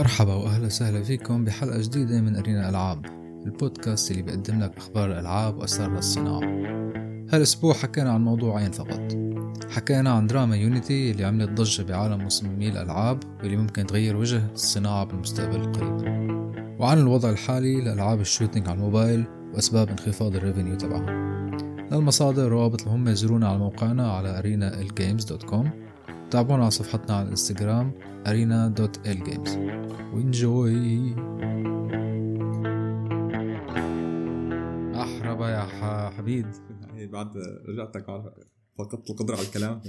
مرحبا واهلا وسهلا فيكم بحلقة جديدة من أرينا ألعاب البودكاست اللي بيقدم لك أخبار الألعاب وأسرار الصناعة. هالأسبوع حكينا عن موضوعين فقط. حكينا عن دراما يونيتي اللي عملت ضجة بعالم مصممي الألعاب واللي ممكن تغير وجه الصناعة بالمستقبل القريب. وعن الوضع الحالي لألعاب الشوتينج على الموبايل وأسباب انخفاض ال revenue تبعها للمصادر روابط المهمة زورونا على موقعنا على arenaelgames.com تابعونا على صفحتنا على الانستغرام arena.lgames وانجوي مرحبا يا حبيب. هي بعد رجعتك على فقدت القدرة على الكلام.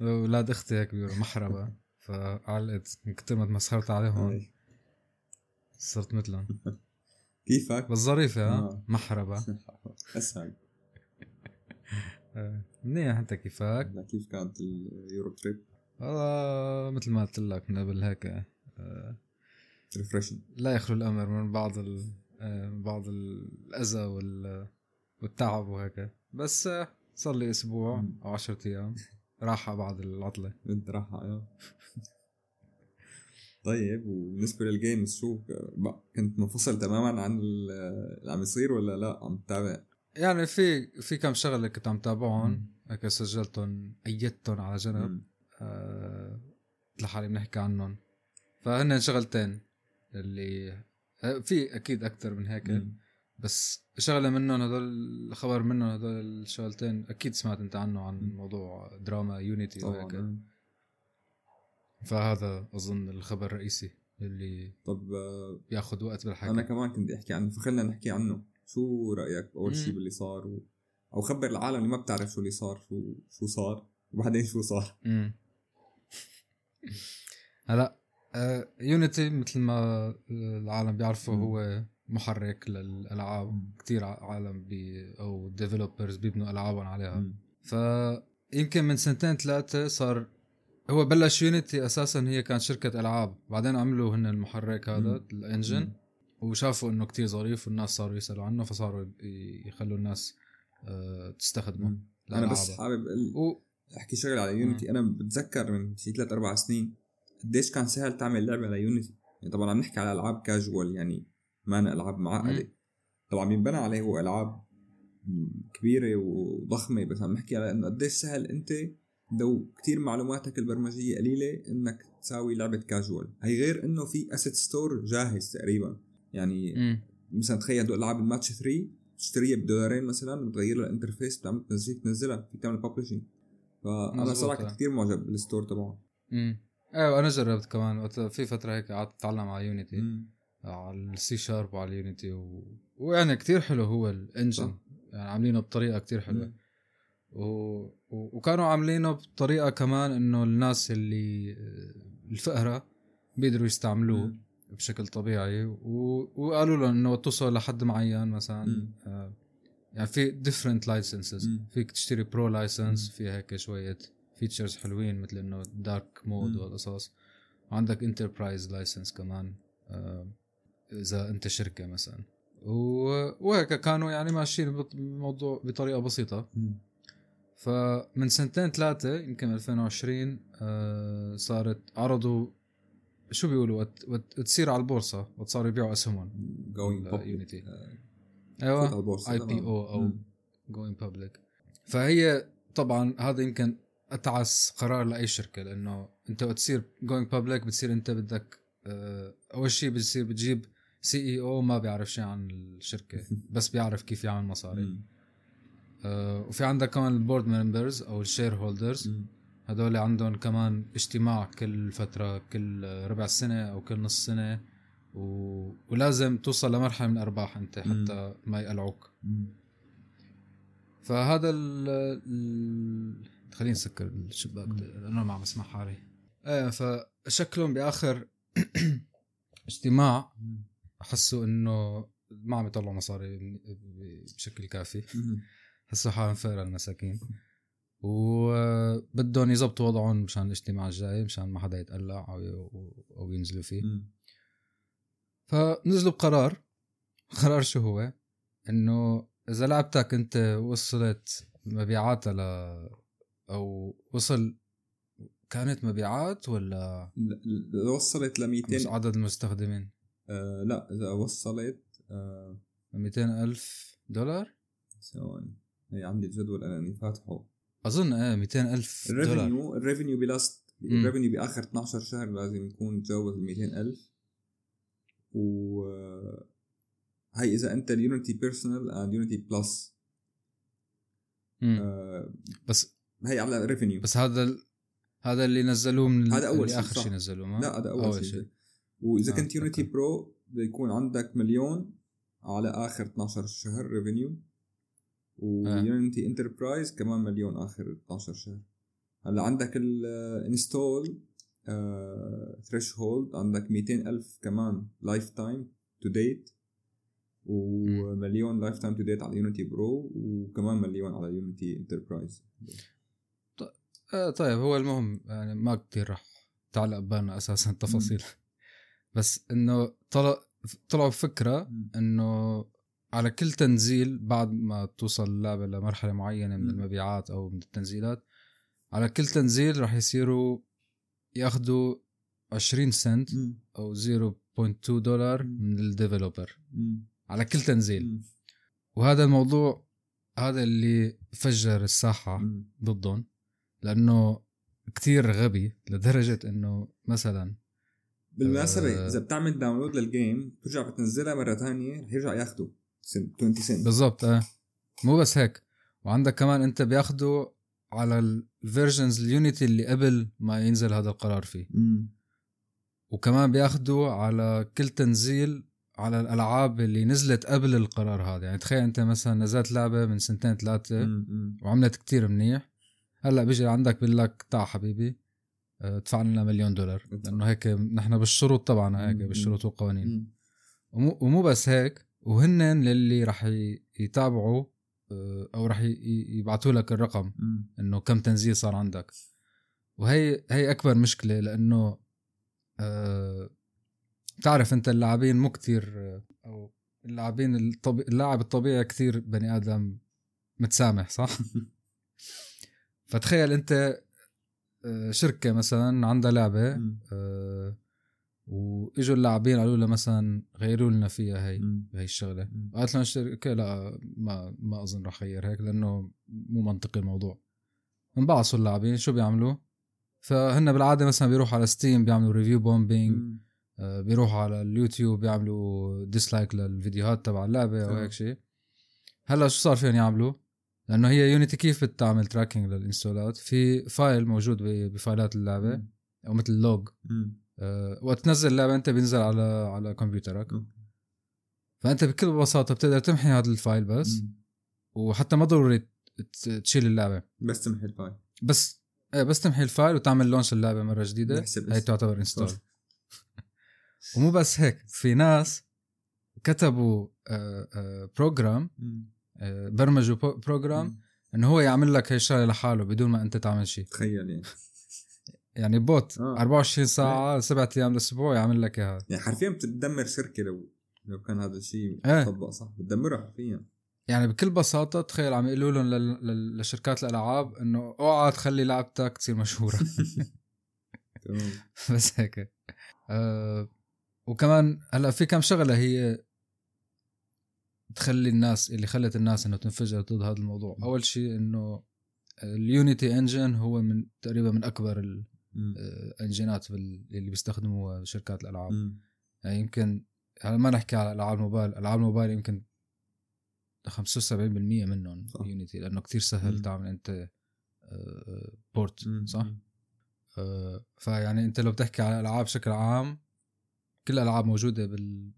أولاد أختي هيك بيقولوا محربة فعلقت. من كثر ما تمسخرت عليهم. صرت مثلهم. كيفك؟ بس ظريفة ها محربة. أسهل. منيح انت كيفك؟ كيف كانت ال Euro trip؟ والله مثل ما قلت لك من قبل هيك refreshing لا يخلو الأمر من بعض ال... بعض الأذى وال... والتعب وهيك. بس صار لي أسبوع أو 10 أيام. راحة بعد العطلة. انت راحة آه. طيب وبالنسبة لل games شو كنت منفصل تماما عن اللي عم يصير ولا لا؟ عم تتابع؟ يعني في في كم شغلة كنت عم تابعهم هيك سجلتهم أيدتهم على جنب. آه لحالي بنحكي عنهم. فهن شغلتين اللي آه، في أكيد أكثر من هيك. مم. بس شغلة منهم هدول الخبر منهم هدول الشغلتين أكيد سمعت أنت عنه عن موضوع دراما يونيتي وهيك. فهذا أظن الخبر الرئيسي اللي طب آه، بياخذ وقت بالحكي. أنا كمان كنت أحكي عنه فخلنا نحكي عنه. شو رأيك؟ اول شيء باللي صار و... أو خبر العالم اللي ما بتعرف شو اللي صار شو شو صار وبعدين شو صار. هلا آه يونيتي مثل ما العالم بيعرفوا هو محرك للألعاب كثير عالم بي أو developers بيبنوا ألعابهم عليها. فيمكن من سنتين ثلاثة صار هو بلش يونيتي أساسا هي كانت شركة ألعاب بعدين عملوا هن المحرك هذا ال engine وشافوا إنه كتير ظريف والناس صاروا يسألوا عنه فصاروا يخلوا الناس آه، تستخدمه أنا بس حابب و... أحكي شغلة على يونيتي أنا بتذكر من شي ثلاث أربع سنين قديش كان سهل تعمل لعبة على يونيتي يعني طبعا عم نحكي على ألعاب كاجوال يعني ما ألعاب معقدة. طبعا بينبنى عليه هو ألعاب كبيرة وضخمة بس عم نحكي على إنه قديش سهل أنت لو كتير معلوماتك البرمجية قليلة إنك تساوي لعبة كاجوال هي غير إنه في asset store جاهز تقريبا. يعني م. مثلا تخيل دول العاب الماتش 3 تشتريها بدولارين مثلا وتغير لها ال interface بتعمل تنزيل تنزلها فيك تعمل publishing فأنا صراحة كثير معجب بال store تبعه. امم أيوه أنا جربت كمان. في فترة هيك قعدت أتعلم على يونيتي على ال C sharp وعلى اليونيتي و... ويعني كثير حلو هو ال engine يعني عاملينه بطريقة كثير حلوة. و... و... وكانوا عاملينه بطريقة كمان إنه الناس اللي الفقراء بيقدروا يستعملوه. مم. بشكل طبيعي و... وقالوا له إنه توصل لحد معين مثلا آه يعني في different licenses فيك تشتري pro license فيها هيك شوية features حلوين مثل إنه dark mode والقصص. وعندك enterprise license كمان آه إذا أنت شركة مثلا. وهيك كانوا يعني ماشيين بالموضوع بطريقة بسيطة. فمن سنتين ثلاثة يمكن 2020 آه صارت عرضوا شو بيقولوا؟ تصير على البورصة وتصاروا يبيعوا اسهمهم جوينج يونيتي أيوه IPO أو going public فهي طبعا هذا يمكن أتعس قرار لأي شركة لأنه أنت تصير going public بتصير أنت بدك آه، أول شيء بتصير بتجيب CEO ما بيعرف شيء عن الشركة بس بيعرف كيف يعمل مصاري. آه وفي عندك كمان ال board members أو ال shareholders هدول عندهم كمان اجتماع كل فترة كل ربع سنة أو كل نص سنة و... ولازم توصل لمرحلة من الأرباح أنت حتى ما يقلعوك. فهذا ال... ال... خليني نسكر الشباك لأنه ما عم بسمع حالي. إيه فشكلهم بآخر اجتماع حسوا إنه ما عم يطلعوا مصاري بشكل كافي. حسوا حالهم فقرا المساكين. وبدهم يظبطوا وضعهم مشان الاجتماع الجاي مشان ما حدا يتقلع أو أو ينزلوا فيه. م. فنزلوا بقرار. قرار شو هو؟ إنه إذا لعبتك أنت وصلت مبيعاتها ل أو وصل كانت مبيعات ولا ل- وصلت ل 200 بس عدد المستخدمين؟ آه لا إذا وصلت آه 200 ألف دولار؟ ثواني. هي عندي الجدول أنا فاتحه. أظن إيه 200 ألف دولار ال revenue ال revenue بلاست. ال revenue بآخر 12 شهر لازم يكون تجاوز ال 200000 و آه، هي إذا أنت اليونيتي personal and يونيتي plus مم. بس هي على revenue بس هذا ال... هذا اللي نزلوه من هذا أول اللي شيء، آخر. شيء نزلوه لا هذا أول, شيء وإذا آه، كنت يونيتي أوكي. pro بده يكون عندك مليون على آخر 12 شهر revenue ويونيتي enterprise كمان مليون آخر 12 شهر. هلأ عندك ال install threshold عندك 200 ألف كمان lifetime to date ومليون lifetime to date على يونيتي pro وكمان مليون على يونيتي enterprise. آه طيب هو المهم يعني ما كتير رح تعلق بالنا أساسا التفاصيل. بس إنه طلع طلعوا بفكرة إنه على كل تنزيل بعد ما توصل اللعبة لمرحلة معينة من. المبيعات أو من التنزيلات على كل تنزيل رح يصيروا ياخذوا 20 سنت أو 0.2 دولار. من ال developer على كل تنزيل. وهذا الموضوع هذا اللي فجر الساحة. ضدهم لأنه كتير غبي لدرجة إنه مثلا بالمناسبة آه. إذا بتعمل download لل game بترجع بتنزلها مرة ثانية رح يرجع ياخذوا 20 سنت بالضبط آه. مو بس هيك. وعندك كمان أنت بياخدوا على ال versions اليونيتي اللي قبل ما ينزل هذا القرار فيه. وكمان بياخدوا على كل تنزيل على الألعاب اللي نزلت قبل القرار هذا. يعني تخيل أنت مثلا نزلت لعبة من سنتين ثلاثة وعملت كتير منيح. هلأ بيجي عندك بيقول لك تعا حبيبي آه، ادفع لنا مليون دولار. لأنه هيك نحن بالشروط تبعنا هيك. بالشروط والقوانين. ومو, ومو بس هيك وهن للي ي- يتابعوا آه، أو رح يبعثوا لك الرقم إنه كم تنزيل صار عندك. وهي هي أكبر مشكلة لأنه أه تعرف أنت اللاعبين مو كتير آه، أو اللاعبين الطبي... اللاعب الطبيعي كثير بني آدم متسامح صح؟ فتخيل أنت آه، شركة مثلا عندها لعبة أه وإجوا اللاعبين قالوا لها مثلا غيروا لنا فيها هي هي الشغلة. قالت لنا الشركة لا ما ما أظن رح أغير هيك لأنه مو منطقي الموضوع. انبعثوا اللاعبين شو بيعملوا؟ فهن بالعادة مثلا بيروحوا على ستيم بيعملوا review bombing آه، بيروحوا على اليوتيوب بيعملوا dislike للفيديوهات تبع اللعبة أو. هيك شيء هلأ شو صار فيهم يعملوا؟ لأنه هي يونيتي كيف بتعمل tracking للانستولات في file موجود بفايلات اللعبة أو مثل log أه وقت تنزل اللعبه أنت بينزل على على كمبيوترك. فأنت بكل بساطة بتقدر تمحي هذا ال file بس وحتى ما ضروري تشيل اللعبة. بس تمحي ال file. بس إيه بس تمحي ال file وتعمل launch اللعبة مرة جديدة. هي. تعتبر install صح. ومو بس هيك في ناس كتبوا آه، آه، program آه، برمجوا program إنه هو يعمل لك هي الشغلة لحاله بدون ما أنت تعمل شيء. تخيل يعني. يعني بوت آه. 24 ساعة سبعة أيام بالاسبوع يعمل لك إياها. يعني حرفيا بتدمر شركه لو لو كان هذا الشيء إيه. مطبق صح؟ بتدمرها حرفيا. يعني بكل بساطة تخيل عم يقولوا لهم لشركات الألعاب إنه أوعى تخلي لعبتك تصير مشهورة. تمام. بس هيك. أه وكمان هلأ في كم شغلة هي تخلي الناس اللي خلت الناس إنه تنفجر ضد هذا الموضوع. أول شيء إنه اليونيتي engine هو من تقريبا من أكبر مم. الانجينات بال- اللي بيستخدموها شركات الألعاب مم. يعني يمكن هلا ما نحكي على ألعاب الموبايل ألعاب الموبايل يمكن 75% منهم صح. يونيتي لأنه كتير سهل مم. تعمل أنت آه، port مم. صح آه، فيعني أنت لو بتحكي على الألعاب بشكل عام كل الألعاب موجودة بال...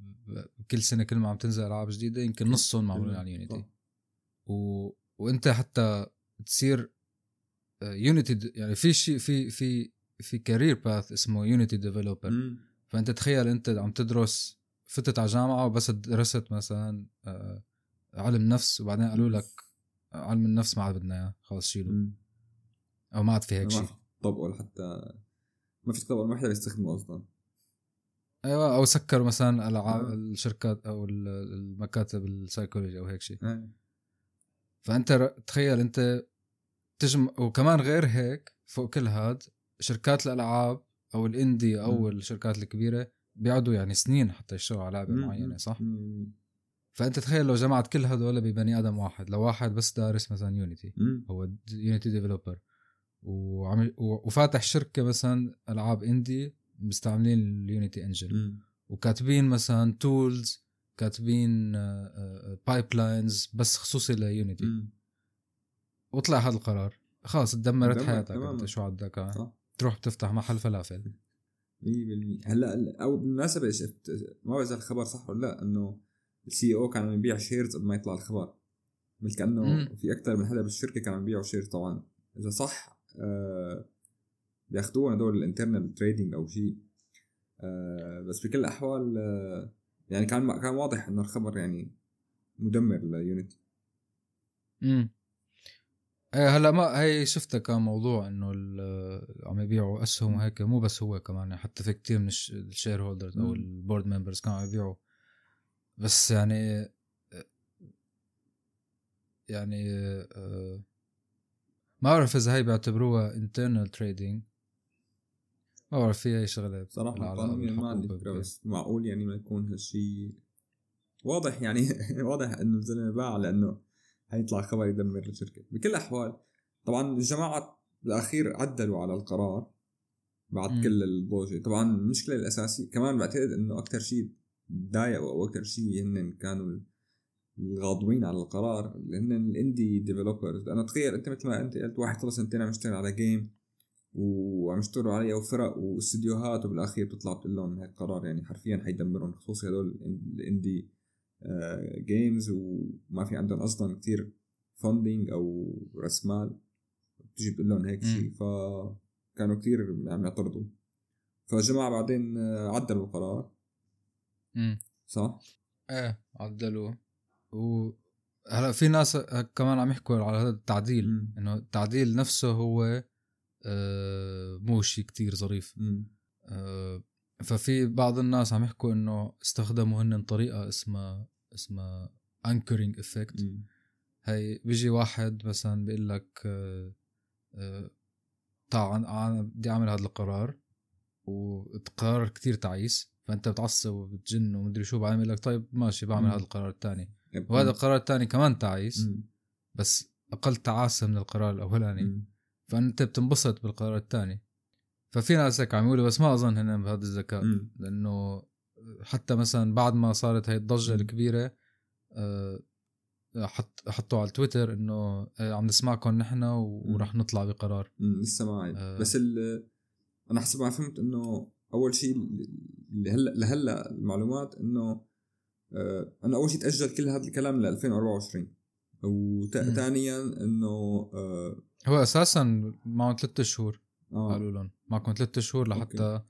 كل سنة كل ما عم تنزل ألعاب جديدة يمكن نصهم معمولين على يونيتي. و... وأنت حتى تصير يونيتي يعني في شيء في في في career path اسمه يونيتي developer. فأنت تخيل أنت عم تدرس فتت على جامعه وبس درست مثلا آه، علم نفس وبعدين قالوا لك علم النفس ما عاد بدنا إياه خلص شيله. أو ما عاد في هيك شيء طبقة لحتى ما في طبقة ما حدا بيستخدمه أصلا أيوه أو سكروا مثلا العاب آه. الشركات أو ال- المكاتب السايكولوجي أو هيك شيء آه. فأنت تخيل أنت تجمع وكمان غير هيك فوق كل هاد شركات الألعاب أو ال indie أو مم. الشركات الكبيرة بيقعدوا يعني سنين حتى يشتغلوا على لعبة. معينة صح؟ مم. فأنت تخيل لو جمعت كل هدول ببني آدم واحد لو واحد بس دارس مثلا يونيتي. هو يونيتي developer وعمل و- وفاتح شركة مثلا ألعاب indie مستعملين اليونيتي engine. وكاتبين مثلا tools كاتبين pipelines بس خصوصي ليونيتي. وطلع هذا القرار خلاص تدمرت تدمر حياتك. أنت شو عندك آه. صح. تروح بتفتح محل فلافل. 100% هلأ أو بالمناسبة شفت ما بعرف إذا الخبر صح ولا لأ إنه ال CEO كان عم يبيع shares قبل ما يطلع الخبر. مثل كانه. في أكثر من حدا بالشركة كانوا عم يبيعوا shares طبعا. إذا صح آه بياخذوهم هدول ال internal trading أو شيء. آه بس بكل الأحوال آه يعني كان كان واضح إنه الخبر يعني مدمر ليونيتي امم إيه هلا ما هي شفتها كان موضوع انه عم يبيعوا أسهم وهيك مو بس هو كمان حتى في كتير من الش- ال shareholders أو. ال board members كانوا عم يبيعوا بس يعني يعني آه، ما بعرف إذا هي بيعتبروها internal trading ما بعرف في أي شغلة صراحة قانونيا ما عندي فكرة. بس معقول يعني ما يكون هالشيء واضح يعني واضح إنه الزلمة باع لأنه حيطلع خبر يدمر الشركة. بكل الاحوال طبعا الجماعة بالاخير عدلوا على القرار بعد مم. كل الضوجه طبعا المشكلة الأساسية كمان بعتقد إنه أكثر شيء ضايقوا أو أكثر شيء هن كانوا الغاضبين على القرار اللي هن ال indie developers لأنه تخيل أنت مثل ما أنت قلت واحد صار سنتين عم يشتغل على game وعم يشتغلوا عليه وفرق واستديوهات وبالاخير بتطلع بتقول لهم هيك قرار يعني حرفيا حيدمرهم خصوصي هدول ال indie games وما في عندهم أصلا كثير funding أو راس مال بتيجي بتقول لهم هيك. شيء فكانوا كثير عم يعترضوا فالجماعه بعدين آه، عدلوا القرار امم صح؟ إيه عدلوا و هلا في ناس كمان عم يحكوا على هذا التعديل. إنه التعديل نفسه هو آه، مو شيء كتير ظريف. آه، ففي بعض الناس عم يحكوا إنه استخدموا هن طريقة اسمها اسمها anchoring effect مم. هي بيجي واحد مثلا بيقول لك آه، آه، تعال أنا بدي أعمل هذا القرار والقرار كتير تعيس فأنت بتعصب وبتجن ومدري شو بعدين بيقول لك طيب ماشي بعمل. هذا القرار الثاني وهذا القرار الثاني كمان تعيس مم. بس أقل تعاسة من القرار الأولاني مم. فأنت بتنبسط بالقرار الثاني ففي ناس هيك عم يقولوا بس ما أظن هن بهذا الذكاء. لأنه حتى مثلا بعد ما صارت هاي الضجة. الكبيرة آه، حط حطوا على تويتر إنه آه، عم نسمعكم نحن ورح نطلع بقرار. لسه معي آه. بس ال أنا حسب ما فهمت إنه أول شيء اللي هلا لهلا المعلومات إنه آه انه أول شيء تأجل كل هذا الكلام ل 2024 مم. وثانيا إنه آه هو أساسا معهم ثلاثة شهور آه قالوا لهم معكم ثلاثة شهور لحتى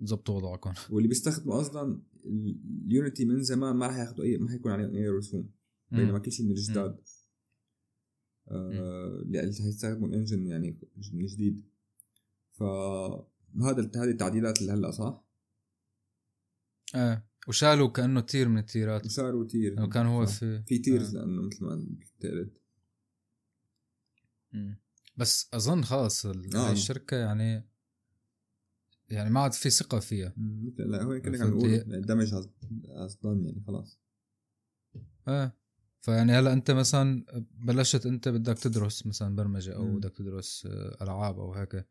تظبطوا وضعكم واللي بيستخدموا أصلا اليونيتي من زمان ما رح ياخذوا اي ما حيكون عليهم اي رسوم بينما كل شيء من الجداد. آه اللي حيستخدموا ال engine يعني من جديد. فهذا هذه التعديلات اللي هلأ صح؟ إيه. وشالوا كأنه tier من التيرات. وصاروا tier. لو كان هو. في في tiers آه. لأنه مثل ما قلت. بس أظن خلص آه. هاي الشركة يعني يعني ما عاد في ثقة فيها. لا هو كنا عم نقول إيه؟ دمج أصلا يعني خلاص. إيه. فيعني هلا أنت مثلا بلشت أنت بدك تدرس مثلا برمجة أو. بدك تدرس آه، ألعاب أو هيك.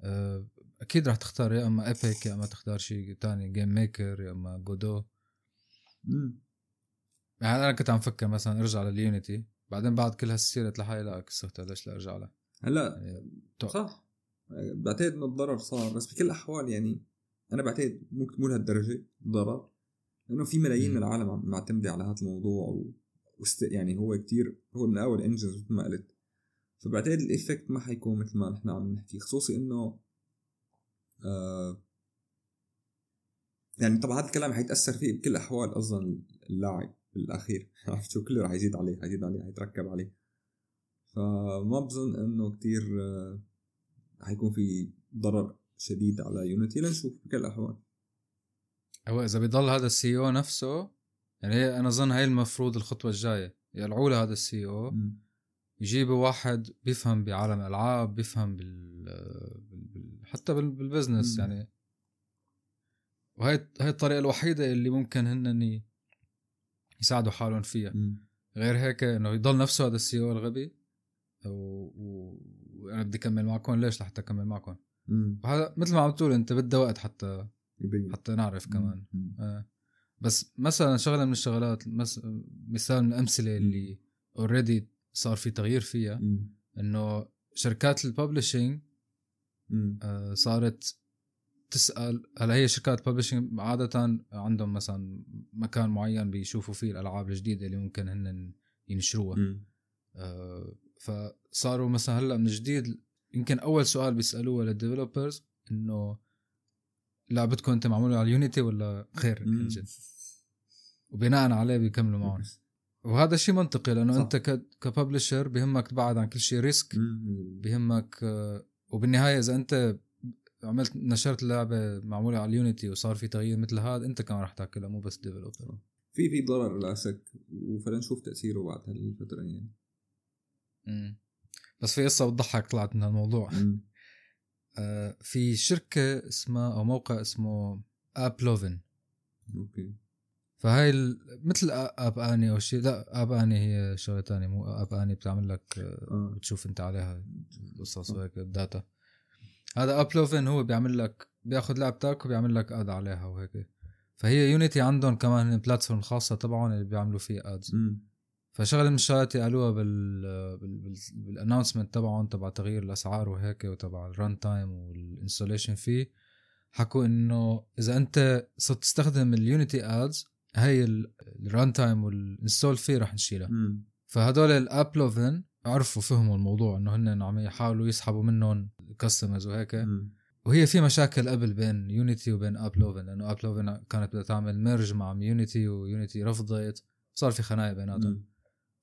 آه، أكيد رح تختار يا أما إيبك يا أما تختار شيء تاني جيم ميكر يا أما جودو مم. يعني أنا كنت عم فكر مثلا أرجع لليونيتي بعدين بعد كل هالسيرة لحالي لا قصتها ليش لا أرجع لها؟ هلا يعني صح. بعتقد انه الضرر صار بس بكل الأحوال يعني أنا بعتقد مو مو لهالدرجة ضرر لأنه في ملايين. من العالم عم- معتمدة على هذا الموضوع و... وست... يعني هو كتير هو من أول engines مثل ما قلت. فبعتقد ال effect ما حيكون مثل ما نحن عم نحكي خصوصي إنه آه يعني طبعا هذا الكلام حيتأثر فيه بكل الأحوال أصلا اللاعب بالاخير عرفت شو؟ كله رح يزيد عليه حيزيد عليه حيتركب عليه. فما بظن إنه كتير آه، حيكون في ضرر شديد على يونيتي لنشوف بكل الأحوال. هو إذا بيضل هذا ال CEO نفسه يعني هي أنا أظن هاي المفروض الخطوة الجاية. يقلعوا له هذا ال CEO. يجيبوا واحد بيفهم بعالم الالعاب بيفهم بال, بال... بال... حتى بالبزنس يعني. وهي هي الطريقة الوحيدة اللي ممكن هن يساعدوا حالهم فيها. غير هيك إنه يضل نفسه هذا ال CEO الغبي وأنا بدي اكمل معكم. ليش لحتى اكمل معكم؟ وهذا مثل ما عم تقول أنت بدها وقت حتى يبين. حتى نعرف كمان. آه. بس مثلا شغلة من الشغلات مثال من الامثله اللي already صار في تغيير فيها إنه شركات ال publishing آه صارت تسأل هلا هي شركات publishing عادة عندهم مثلا مكان معين بيشوفوا فيه الألعاب الجديدة اللي ممكن هن ينشروها. آه فصاروا مثلا هلا من جديد يمكن أول سؤال بيسألوه لل developers إنه لعبتكم انت معمولة على اليونيتي ولا غير engine وبناء عليه بيكملوا معهم وهذا شيء منطقي لأنه صح. أنت ك publisher بهمك تبعد عن كل شيء risk بهمك آه، وبالنهاية إذا أنت عملت نشرت لعبة معمولة على اليونيتي وصار في تغيير مثل هذا أنت كمان رح تاكلها مو بس developer في في ضرر لا شك وفعلا نشوف تأثيره بعد هالفترة يعني. بس في قصة بتضحك طلعت من الموضوع. آه في شركة اسمها أو موقع اسمه AppLovin okay. فهاي مثل App Annie أو شيء لا App Annie هي شغلة ثانية مو App Annie بتعمل لك آه. بتشوف أنت عليها قصص وهيك data هذا AppLovin هو بيعمل لك بياخذ لعبتك وبيعمل لك ad عليها وهيك. فهي يونيتي عندهم كمان platform خاصة تبعهم اللي بيعملوا فيه ads فشغله من الشغلات اللي قالوها بال بال announcement تبعهم تبع تغيير الأسعار وهيك وتبع ال runtime وال installation fee حكوا إنه إذا أنت صرت تستخدم اليونيتي ads هي ال runtime وال install fee رح نشيلها. فهدول ال AppLovin عرفوا فهموا الموضوع إنه هن عم يحاولوا يسحبوا منهم customers وهيك. م. وهي في مشاكل قبل بين يونيتي وبين AppLovin لأنه AppLovin كانت بدها تعمل merge مع يونيتي ويونيتي رفضت. صار في خناقه بيناتهم.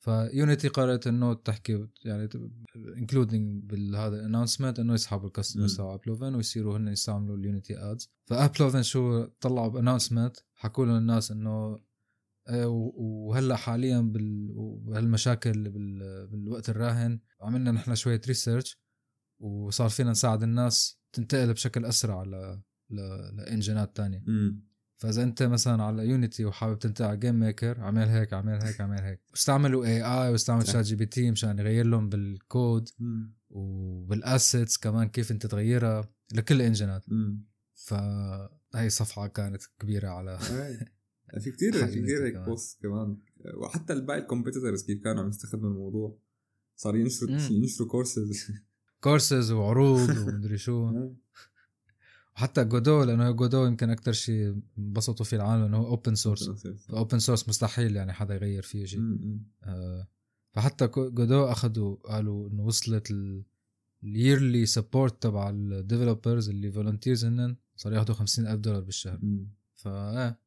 فيونيتي قررت انه تحكي يعني including بالهذا ال announcement إنه يسحبوا ال customers تبع AppLovin ويصيروا هن يستعملوا اليونيتي ads ف AppLovin شو طلعوا ب announcement حكوا لهم الناس إنه إيه، وهلأ حاليا بهالمشاكل بالوقت الراهن عملنا نحن شوية research وصار فينا نساعد الناس تنتقل بشكل أسرع ل ل engineات تانية. فإذا أنت مثلا على يونيتي وحابب تنتقل على GameMaker اعمل هيك اعمل هيك اعمل هيك. واستعملوا AI واستعمل ChatGPT مشان يغير لهم بال code وبال assets كمان كيف أنت تغيرها لكل ال engineات فهي صفحة كانت كبيرة على في كثير كثير هيك post كمان. وحتى الباقي ال competitors كيف كانوا عم يستخدموا الموضوع. صار ينشروا ينشروا courses courses وعروض ومدري شو. وحتى جودو لأنه جودو يمكن أكثر شيء انبسطوا فيه العالم انه هو open source open source مستحيل يعني حدا يغير فيه شيء. آه فحتى جودو أخذوا قالوا إنه وصلت ال yearly support تبع ال developers اللي volunteers هن صار ياخذوا 50000 دولار بالشهر. فا إيه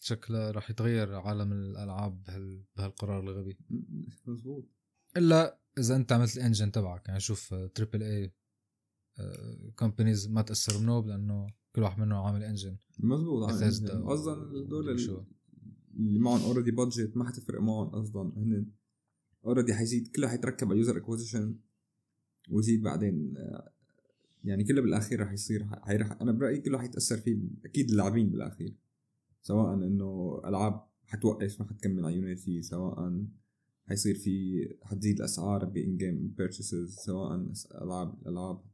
شكله راح يتغير عالم الألعاب بهال... بهالقرار الغبي. مزبوط إلا إذا أنت عملت ال engine تبعك يعني شوف triple A companies ما تاثر منه لأنه كل واحد منهم عامل engine مزبوط أصلا هدول اللي معهم already budget ما حتفرق معهم أصلا. هن already حيزيد كله حيتركب على ال user acquisition ويزيد بعدين. يعني كله بالأخير رح يصير حيرح أنا برأيي كله حيتأثر فيه أكيد اللاعبين بالأخير. سواء إنه ألعاب حتوقف ما حتكمل على يونيتي سواء حيصير في حتزيد الأسعار ب in-game purchases سواء ألعاب الالعاب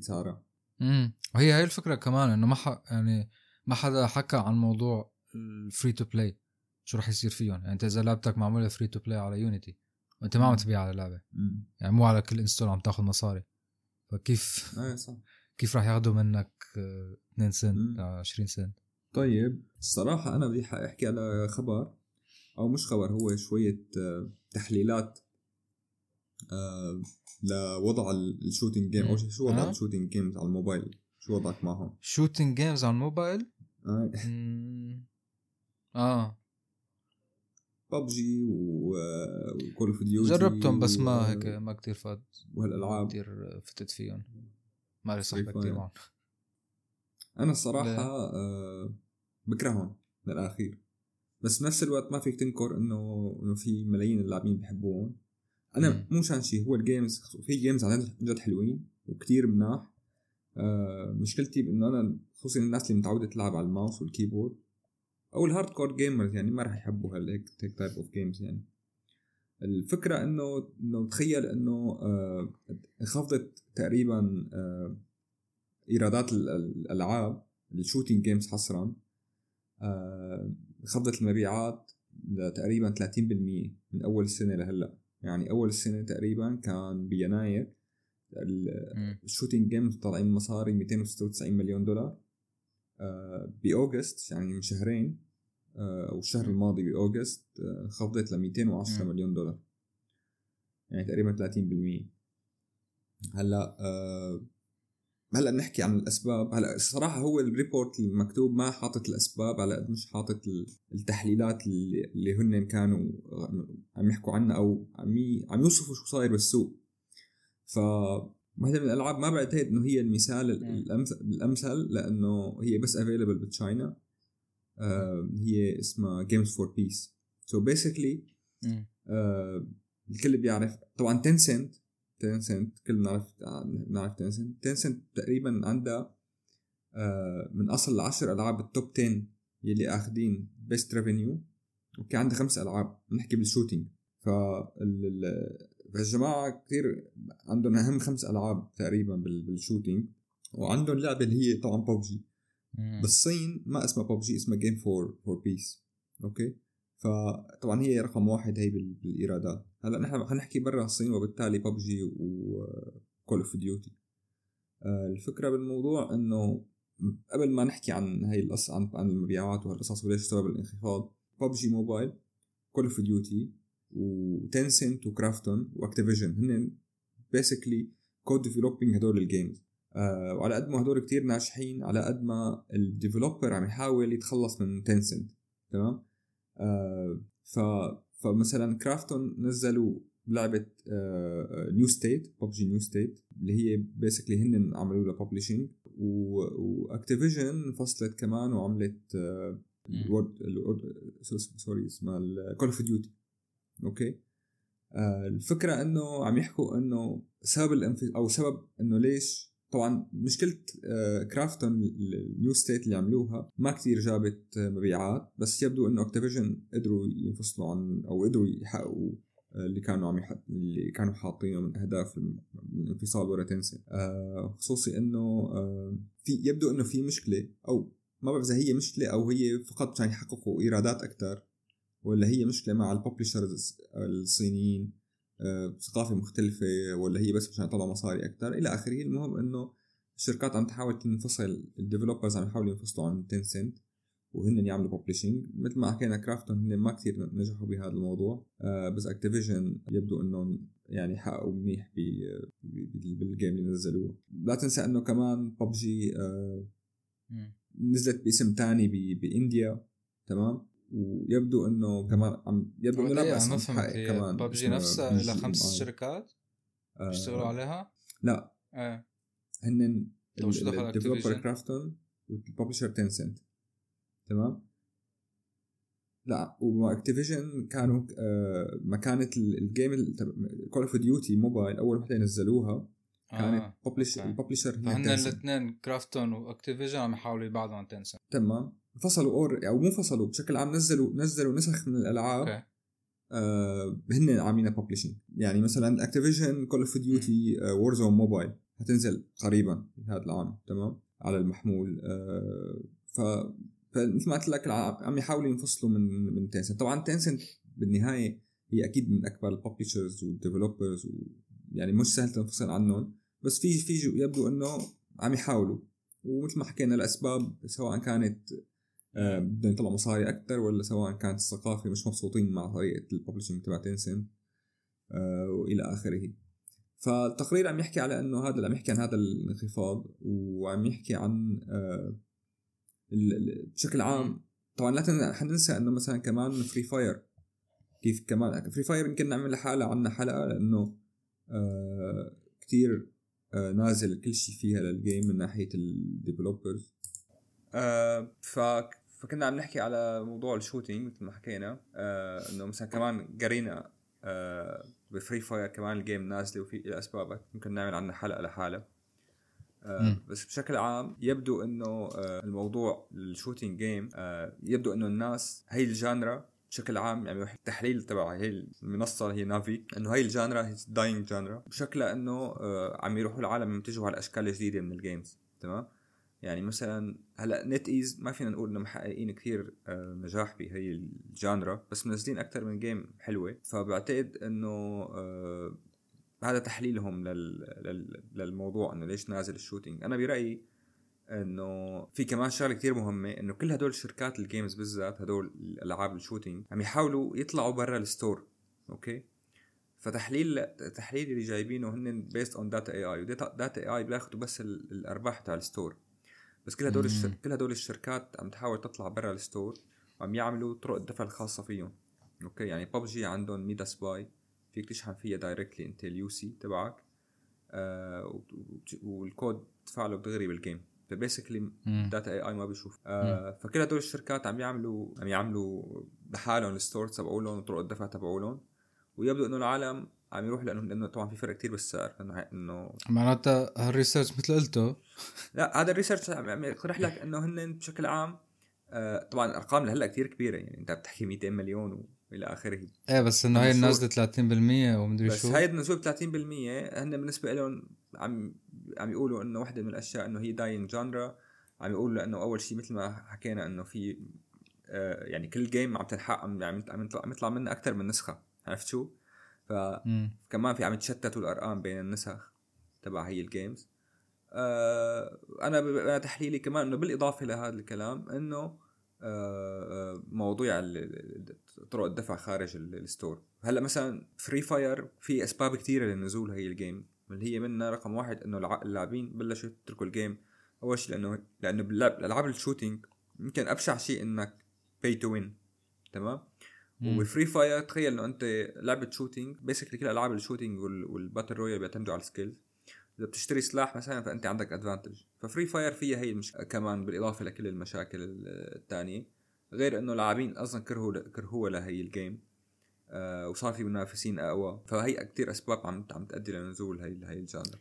سعرها امم وهي هي الفكرة كمان إنه ما يعني ما حدا حكى عن موضوع ال free to play شو رح يصير فيهم. يعني إنت إذا لعبتك معمولة free to play على يونيتي وإنت ما عم تبيع على اللعبه يعني مو على كل install عم تاخذ مصاري. فكيف إيه صح. كيف راح ياخذوا منك 2 سنت 20 سنت؟ طيب الصراحة أنا بدي أحكي على خبر أو مش خبر هو شوية آه، تحليلات آه، لوضع ال shooting game أو شو وضع ال shooting games على الموبايل؟ شو وضعك معهم؟ shooting games على الموبايل؟ آه, آه. ببجي وكول أوف ديوتي جربتهم بس ما هيك ما كتير فات. وهالألعاب. كثير فتت فيهم. ما لي صحبه كثير معهم. أنا الصراحة آه بكرههم للآخير. بس بنفس الوقت ما فيك تنكر انه إنه في ملايين اللاعبين بحبوهم. أنا مو مشان شيء هو ال games في games عن جد حلوين وكتير مناح. آه مشكلتي بإنه أنا خصوصا الناس اللي متعودة تلعب على الماوس والكيبورد أو ال hardcore gamers يعني ما راح يحبوا هالهيك type of games يعني. الفكرة إنه إنه تخيل إنه آه انخفضت تقريبا آه إيرادات الألعاب ال shooting games حصرا. آه خفضت المبيعات لتقريبا 30% من أول السنة لهلأ. يعني أول السنة تقريبا كان بيناير ال shooting games طالعين مصاري 296 مليون دولار. آه بأوغست يعني من شهرين آه، أو الشهر الماضي بأوغست آه، خفضت ل 210 مليون دولار. يعني تقريبا 30% هلأ هلا بنحكي عن الأسباب. هلا الصراحة هو ال report المكتوب ما حاطط الأسباب على قد مش حاطط التحليلات اللي, هن كانوا عم يحكوا عنها أو عم عم يوصفوا شو صاير بالسوق. ف واحدة من الألعاب ما بعتقد إنه هي المثال الأمثل لأنه هي بس available ب China. آه هي اسمها Game for Peace سو basically الكل بيعرف. طبعا تنسنت تنسنت كلنا نعرف نعرف تنسنت تنسنت تقريبا عندها آه من أصل العشر ألعاب ال top 10 يلي اخذين best revenue okay عندها خمس ألعاب. بنحكي بال shooting فالجماعة كثير عندهم أهم خمس ألعاب تقريبا بال shooting وعندهم لعبة اللي هي طبعا ببجي بالصين ما اسمها ببجي اسمها Game for for Peace okay؟ فطبعا هي رقم واحد هي بالإيرادات. هلأ نحن حنحكي برا الصين وبالتالي ببجي وكول اوف ديوتي الفكرة بالموضوع إنه قبل ما نحكي عن هاي القصة عن, عن المبيعات وهالقصص وليش سبب الانخفاض ببجي موبايل كول اوف ديوتي وتنسنت وكرافتون واكتيفيجن هن basically co-developing هدول ال games آه وعلى قد ما هدول كتير ناجحين على قد ما ال developer عم يحاول يتخلص من تنسنت تمام؟ ف فمثلا كرافتون نزلوا لعبة New State ببجي New State اللي هي basically هن عملوا لها publishing واكتيفيجن فصلت كمان وعملت آه sorry اسمها كول اوف ديوتي okay؟ آه الفكرة إنه عم يحكوا إنه سبب الانف... أو سبب إنه ليش طبعا مشكلة آه كرافتون ال New State اللي عملوها ما كثير جابت مبيعات بس يبدو إنه اكتيفيجن قدروا ينفصلوا عن أو قدروا يحققوا آه، اللي كانوا عم يحط اللي كانوا حاطينه من أهداف الانفصال ورا تنسنت. آه خصوصي إنه آه في يبدو إنه في مشكلة أو ما بعرف إذا هي مشكلة أو هي فقط عشان يحققوا إيرادات أكثر ولا هي مشكلة مع ال publishers الصينيين. آه، ثقافة مختلفة ولا هي بس مشان يطلعوا مصاري أكثر إلى آخره المهم إنه الشركات عم تحاول تنفصل ال developers عم يحاولوا ينفصلوا عن تنسنت وهن يعملوا publishing مثل ما حكينا كرافتون هن ما كثير نجحوا بهذا الموضوع. آه بس اكتيفيجن يبدو إنهم يعني حققوا منيح بال game اللي نزلوه. لا تنسى إنه كمان ببجي آه نزلت باسم تاني ب India تمام؟ ويبدو إنه كمان عم يبدو إنه لا بس كمان ببجي نفسها لها خمس شركات آه بيشتغلوا عليها؟ لا. إيه. هن ال developer كرافتون وال publisher تنسنت تمام؟ لا واكتيفيجن كانوا آه مكانة ال game كول اوف ديوتي موبايل أول وحدة نزلوها كانت آه. ببلش ال publisher فهن الاثنين كرافتون واكتيفيجن عم يحاولوا يبعدوا عن تنسنت تمام. فصلوا or أو مو فصلوا بشكل عام نزلوا نزلوا نسخ من الألعاب okay. آه هن عاملين publishing يعني مثلا اكتيفيجن كول اوف ديوتي Warzone Mobile حتنزل قريبا هذا العام تمام؟ على المحمول آه ف فمثل ما قلت لك عم يحاولوا ينفصلوا من من تنسنت طبعا تنسنت بالنهاية هي أكيد من أكبر ال publishers وال developers يعني مش سهل تنفصل عنهم. بس في في يبدو إنه عم يحاولوا. ومثل ما حكينا الأسباب سواء كانت بدهم يطلعوا مصاري أكثر ولا سواء كانت الثقافة مش مبسوطين مع طريقة ال publishing تبع تنسنت آه، وإلى آخره. فالتقرير عم يحكي على إنه هذا عم يحكي عن هذا الانخفاض وعم يحكي عن آه، بشكل عام. طبعا لا حننسى إنه مثلا كمان فري فاير كيف كمان فري فاير يمكن نعمل لحالها عنا حلقة لإنه كثير نازل كل شيء فيها لل game من ناحية ال developers ف فكنا عم نحكي على موضوع ال shooting مثل ما حكينا آه إنه مثلا كمان قرينا آه بفري فاير كمان ال game نازلة وفي أسباب ممكن نعمل عنها حلقة لحالها آه بس بشكل عام يبدو إنه آه الموضوع ال shooting game آه يبدو إنه الناس هي ال genre بشكل عام يعني التحليل تبع هي المنصة هي نافي إنه هي ال genre هي dying genre. بشكلها إنه آه عم يروحوا العالم ينتجوا على اشكال جديده من ال games تمام؟ يعني مثلا هلأ NetEase ما فينا نقول انه محققين كثير آه نجاح بهي ال genre بس منزلين أكثر من game حلوة. فبعتقد إنه آه هذا تحليلهم لل... لل... للموضوع إنه ليش نازل ال shooting. أنا برأيي إنه في كمان شغلة كثير مهمة إنه كل هدول الشركات ال games بالذات هدول الألعاب ال shooting عم يحاولوا يطلعوا برا ال store أوكي؟ فتحليل تحليل اللي جايبينه هن based on data.ai و data.ai بياخذوا بس الأرباح تاع ال store بس كل هدول الشر... كل هدول الشركات عم تحاول تطلع برا الستور وعم يعملوا طرق الدفع الخاصه فيهم. أوكي؟ يعني ببجي عندهم Midasbuy فيك تشحن فيها directly أنت ال UC تبعك آه والكود تدفع له دغري بال game ف basically data.ai ما بيشوف. آه فكل هدول الشركات عم يعملوا عم يعملوا لحالهم ال store تبعولهم وطرق الدفع تبعولهم ويبدو إنه العالم عم يروح لأنه لأنه طبعا في فرق كتير بالسعر إنه إنه معناتها هال research مثل قلته. لا هذا ال research عم يقترح لك إنه هن بشكل عام آه طبعا الأرقام لهلأ كثير كبيرة يعني أنت بتحكي 200 مليون وإلى آخره. إيه بس إنه هي نازلة 30% ومدري شو. بس هاي النزول 30% هن بالنسبة لهم عم عم يقولوا إنه وحدة من الأشياء إنه هي dying genre عم يقولوا لأنه أول شيء مثل ما حكينا إنه في آه يعني كل game عم تنحق عم عم يطلع منها أكثر من نسخة عرفت شو؟ فكمان في عم يتشتتوا الأرقام بين النسخ تبع هي ال games آه أنا تحليلي كمان إنه بالإضافة لهذا الكلام إنه آه موضوع طرق الدفع خارج ال store هلأ مثلا Free Fire في أسباب كثيره للنزول هي ال game اللي هي منها رقم واحد إنه اللاعبين بلشوا يتركوا ال game أول شيء لأنه لأنه بالالعاب ال shooting يمكن أبشع شيء إنك pay to win تمام؟ و Free Fire تخيل إنه أنت لعبة shooting basically كل ألعاب ال shooting وال battle royale بيعتمدوا على ال skills إذا بتشتري سلاح مثلا فأنت عندك advantage ف Free Fire فيها هي المشكلة كمان بالإضافة لكل المشاكل الثانية غير إنه لاعبين أصلا كرهوا كرهوها لهي ال game آه وصار في منافسين أقوى. فهي كتير أسباب عم عم تؤدي لنزول هي هي ال genre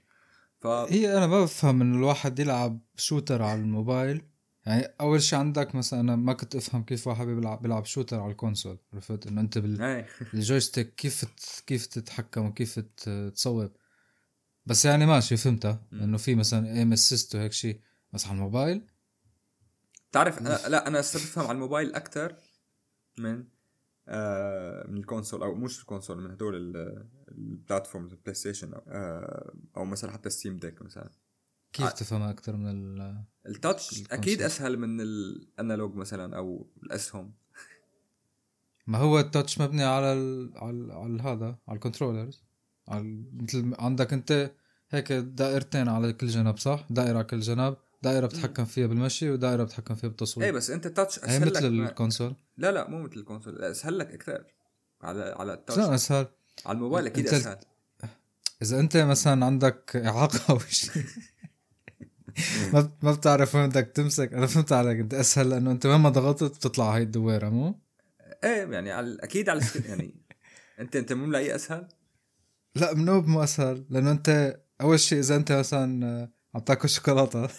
ف... هي أنا ما بفهم ان الواحد يلعب shooter على الموبايل. يعني أول شيء عندك مثلا أنا ما كنت أفهم كيف واحد بيلعب بيلعب shooter على ال console عرفت؟ إنه أنت بال joystick كيف كيف تتحكم وكيف تصوب بس يعني ماشي فهمتها إنه في مثلا aim assist وهيك شيء بس على الموبايل؟ تعرف أنا لا أنا صرت أفهم على الموبايل أكثر من آه من ال console أو مش ال console من هدول ال platforms ال PlayStation أو, آه أو مثلا حتى Steam Deck مثلا. كيف تفهمها أكثر من ال ال touch أكيد أسهل من ال analog مثلا أو الاسهم ما هو ال touch مبني على ال على, على هذا على ال controllers على مثل عندك أنت هيك دائرتين على كل جنب صح؟ دائرة على كل جنب دائرة بتحكم فيها بالمشي ودائرة بتحكم فيها بالتصويب. إيه بس أنت touch أسهل هي مثل ال console؟ لا لا مو مثل ال console لا أسهل لك أكثر على على ال touch لا أسهل. على الموبايل أكيد أسهل. إذا أنت مثلا عندك إعاقة أو شيء. ما ما بتعرف وين بدك تمسك. أنا فهمت عليك. انت أسهل لأنه أنت مهما ضغطت بتطلع هاي الدويرة مو؟ إيه يعني على أكيد على يعني انت أنت مو ملاقيه أسهل؟ لا منوب مو أسهل. لأنه أنت أول شيء إذا أنت مثلا عم تاكل شوكولاتة.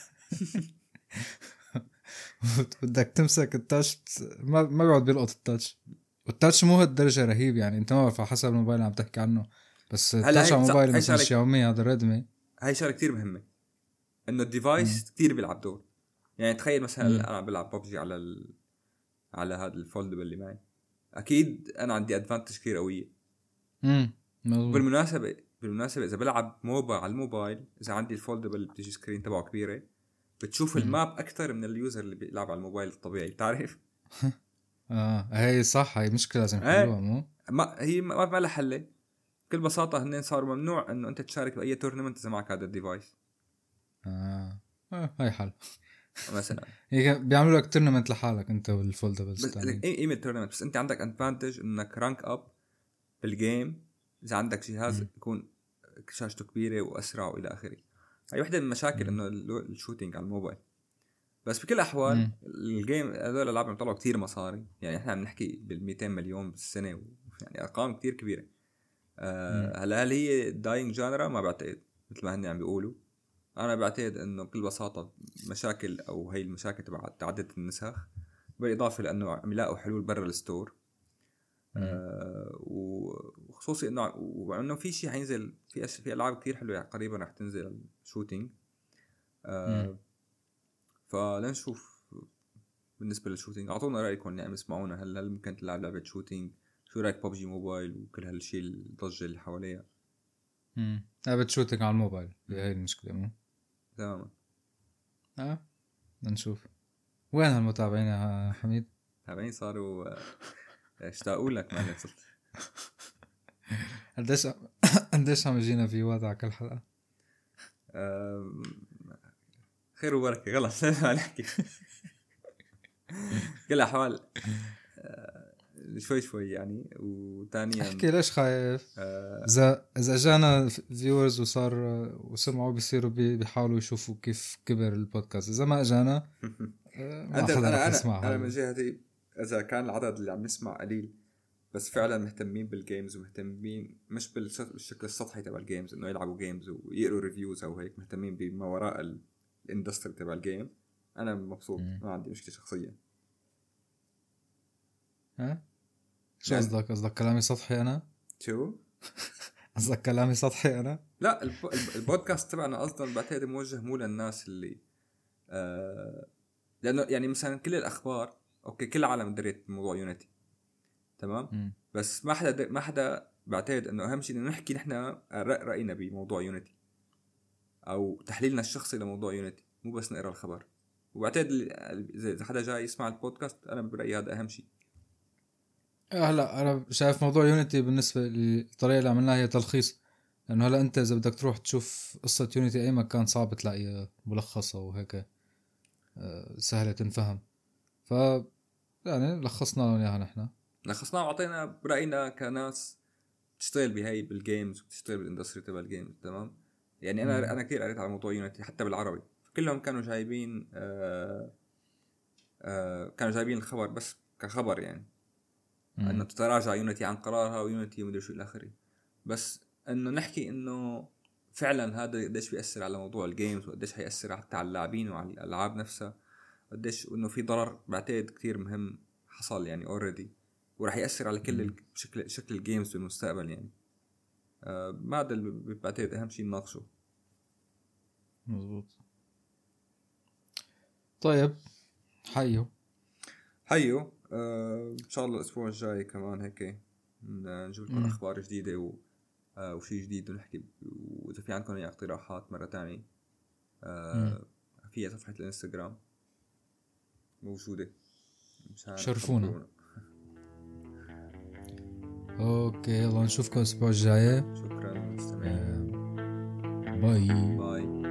بدك تمسك ال touch ما ما بيقعد بيلقط ال touch. وال touch مو هالدرجة رهيب يعني أنت ما بعرف على حسب الموبايل اللي عم تحكي عنه. بس ال touch على الموبايل مثل الشاومي هذا Redmi هاي شغلة كثير مهمة. إنه ال device كثير بيلعب دور. يعني تخيل مثلا مم. أنا بلعب ببجي على ال... على هذا ال foldable اللي معي. أكيد أنا عندي advantage كثير قوية. امم بالمناسبة بالمناسبة إذا بلعب MOBA على الموبايل إذا عندي ال foldable اللي بتجي screen تبعه كبيرة بتشوف مم. ال map أكثر من ال user اللي بيلعب على الموبايل الطبيعي بتعرف؟ آه هي صح هي مشكلة لازم يحلوها مو؟ ما هي ما, لها حل. بكل بساطة هن صاروا ممنوع إنه أنت تشارك بأي tournament إذا معك هذا ال device آه, آه. هاي حل مثلا بيعملوا لك tournament لحالك انت وال foldables بس اي قيمه tournament بس أنت عندك advantage إنك rank up بال game إذا عندك جهاز م. يكون شاشته كبيرة وأسرع وإلى آخره. هي وحدة من المشاكل إنه ال shooting على الموبايل. بس بكل الاحوال م. ال game هذول الألعاب عم يطلعوا كثير مصاري. يعني إحنا عم نحكي بال 200 مليون بالسنة يعني أرقام كثير كبيرة. آه هلا هل هي dying genre ما بعتقد. مثل ما هن عم بيقولوا. أنا بعتقد إنه بكل بساطة مشاكل أو هي المشاكل تبع تعدد النسخ بالإضافة لأنه عم يلاقوا حلول برا ال store. آه وخصوصي إنه وإنه في شيء حينزل في في ألعاب كثير حلوة قريبا رح تنزل shooting آه فلنشوف بالنسبة لل shooting. أعطونا رأيكم يعني اسمعونا هل هل ممكن تلعب لعبة shooting؟ شو رأيك ببجي موبايل وكل هالشيء الضجة اللي حواليها؟ امم لعبة شوتينج على الموبايل هي المشكلة مو؟ تماما. آه نشوف. وين هالمتابعين يا حميد؟ المتابعين صاروا آه، اشتاقوا لك ما صرت قديش قديش عم يجينا فيوات على كل حلقة؟ خير وبركة. خلص ما نحكي. كل الاحوال آه، شوي شوي يعني وثانيا احكي ليش خايف؟ آه، اذا إذا اجانا viewers وصار وسمعوا بيصيروا بيحاولوا يشوفوا كيف كبر البودكاست، إذا ما اجانا ما أنا أنا أنا, أنا من جهتي إذا كان العدد اللي عم نسمع قليل بس فعلا مهتمين بال games ومهتمين مش بالشكل السطحي تبع ال games إنه يلعبوا games ويقروا reviews أو هيك مهتمين بما وراء ال industry تبع ال game أنا مبسوط ما عندي مشكلة شخصيه ها؟ شو؟ قصدك قصدك كلامي سطحي أنا؟ شو؟ قصدك كلامي سطحي أنا؟ لا البودكاست تبعنا أصلا بعتقد موجه مو للناس اللي آه لأنه يعني مثلا كل الأخبار okay كل العالم دريت بموضوع Unity تمام؟ م. بس ما حدا ما حدا بعتقد إنه أهم شيء إنه نحكي نحن رأينا بموضوع Unity أو تحليلنا الشخصي لموضوع Unity مو بس نقرأ الخبر. وبعتقد إذا حدا جاي يسمع البودكاست أنا برأيي هذا أهم شيء. هلا أنا شايف موضوع Unity بالنسبة للطريقه اللي عملناها هي تلخيص. لأنه هلا أنت إذا بدك تروح تشوف قصة Unity أي مكان صعب تلاقي ملخصه وهيك آه، سهلة تنفهم. ف يعني لخصنا لهم إياها نحن. لخصناه وأعطينا برأينا كناس تشتغل بهي بال games وتشتغل بال industry تبع ال games تمام؟ يعني أنا مم. أنا كثير قريت على موضوع Unity حتى بالعربي. كلهم كانوا جايبين آه آه كانوا جايبين الخبر بس كخبر يعني. أنه تتراجع Unity عن قرارها و Unity ومدري شو إلى آخره. بس أنه نحكي إنه فعلا هذا قديش بيأثر على موضوع ال games وقديش حيأثر حتى على اللاعبين وعلى الألعاب نفسها. قديش إنه في ضرر بعتقد كثير مهم حصل يعني already وراح يأثر على كل شكل شكل ال games بالمستقبل يعني. آه ما هذا اللي بعتقد أهم شيء نناقشه. مزبوط طيب حلو. حلو. آه إن شاء الله الأسبوع الجاي كمان هيك نجيب لكم أخبار جديدة و آه وشيء جديد ونحكي وإذا في عندكم أي اقتراحات مرة ثانية آه في صفحة الإنستغرام موجودة. شرفونا. okay يلا نشوفكم الأسبوع الجاي. شكرا مستمعين. bye. bye.